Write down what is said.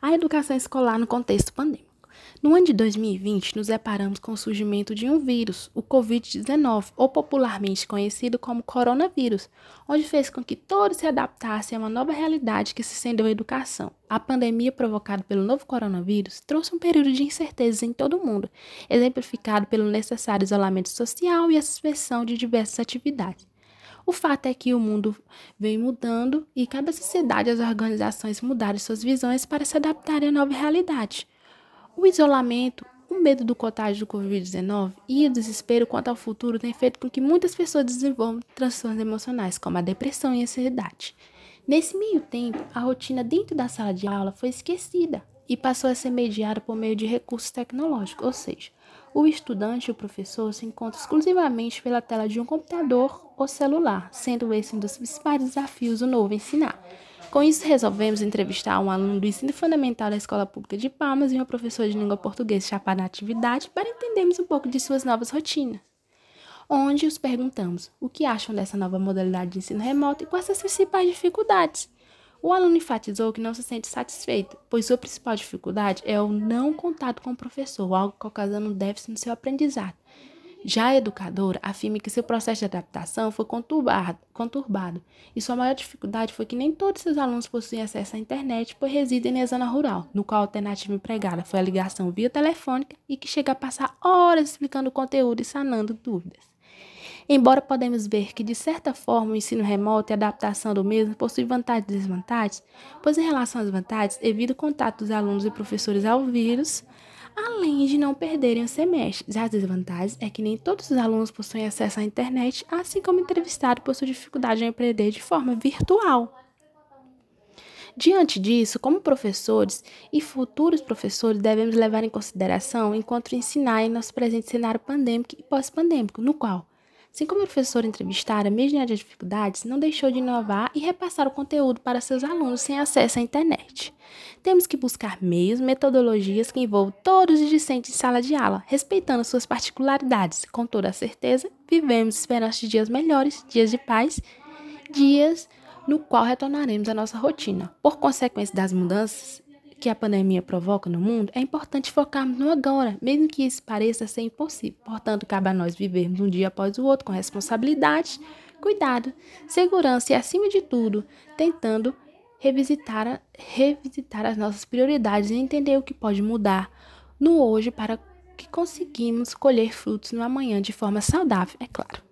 a educação escolar no contexto pandêmico. No ano de 2020, nos deparamos com o surgimento de um vírus, o Covid-19, ou popularmente conhecido como coronavírus, onde fez com que todos se adaptassem a uma nova realidade que se estendeu à educação. A pandemia provocada pelo novo coronavírus trouxe um período de incertezas em todo o mundo, exemplificado pelo necessário isolamento social e a suspensão de diversas atividades. O fato é que o mundo vem mudando e cada sociedade e as organizações mudaram suas visões para se adaptarem à nova realidade. O isolamento, o medo do contágio do Covid-19 e o desespero quanto ao futuro têm feito com que muitas pessoas desenvolvam transtornos emocionais, como a depressão e a ansiedade. Nesse meio tempo, a rotina dentro da sala de aula foi esquecida e passou a ser mediada por meio de recursos tecnológicos, ou seja, o estudante e o professor se encontram exclusivamente pela tela de um computador ou celular, sendo esse um dos principais desafios do novo ensinar. Com isso, resolvemos entrevistar um aluno do ensino fundamental da Escola Pública de Palmas e uma professora de língua portuguesa chapada na atividade para entendermos um pouco de suas novas rotinas. Onde os perguntamos o que acham dessa nova modalidade de ensino remoto e quais as principais dificuldades. O aluno enfatizou que não se sente satisfeito, pois sua principal dificuldade é o não contato com o professor, algo que ocasiona um déficit no seu aprendizado. Já a educadora afirma que seu processo de adaptação foi conturbado, conturbado e sua maior dificuldade foi que nem todos seus alunos possuem acesso à internet, pois residem na zona rural, no qual a alternativa empregada foi a ligação via telefônica e que chega a passar horas explicando o conteúdo e sanando dúvidas. Embora podemos ver que, de certa forma, o ensino remoto e a adaptação do mesmo possui vantagens e desvantagens, pois em relação às vantagens, evita o contato dos alunos e professores ao vírus, além de não perderem o semestre. Já as desvantagens é que nem todos os alunos possuem acesso à internet, assim como o entrevistado possui dificuldade em aprender de forma virtual. Diante disso, como professores e futuros professores, devemos levar em consideração enquanto ensinar em nosso presente cenário pandêmico e pós-pandêmico, no qual Assim como a professora entrevistada, mesmo diante das dificuldades, não deixou de inovar e repassar o conteúdo para seus alunos sem acesso à internet. Temos que buscar meios, metodologias que envolvam todos os discentes em sala de aula, respeitando suas particularidades. Com toda a certeza, vivemos esperança de dias melhores, dias de paz, dias no qual retornaremos à nossa rotina. Por consequência das mudanças que a pandemia provoca no mundo, é importante focarmos no agora, mesmo que isso pareça ser impossível. Portanto, cabe a nós vivermos um dia após o outro com responsabilidade, cuidado, segurança e, acima de tudo, tentando revisitar, revisitar as nossas prioridades e entender o que pode mudar no hoje para que conseguimos colher frutos no amanhã de forma saudável, é claro.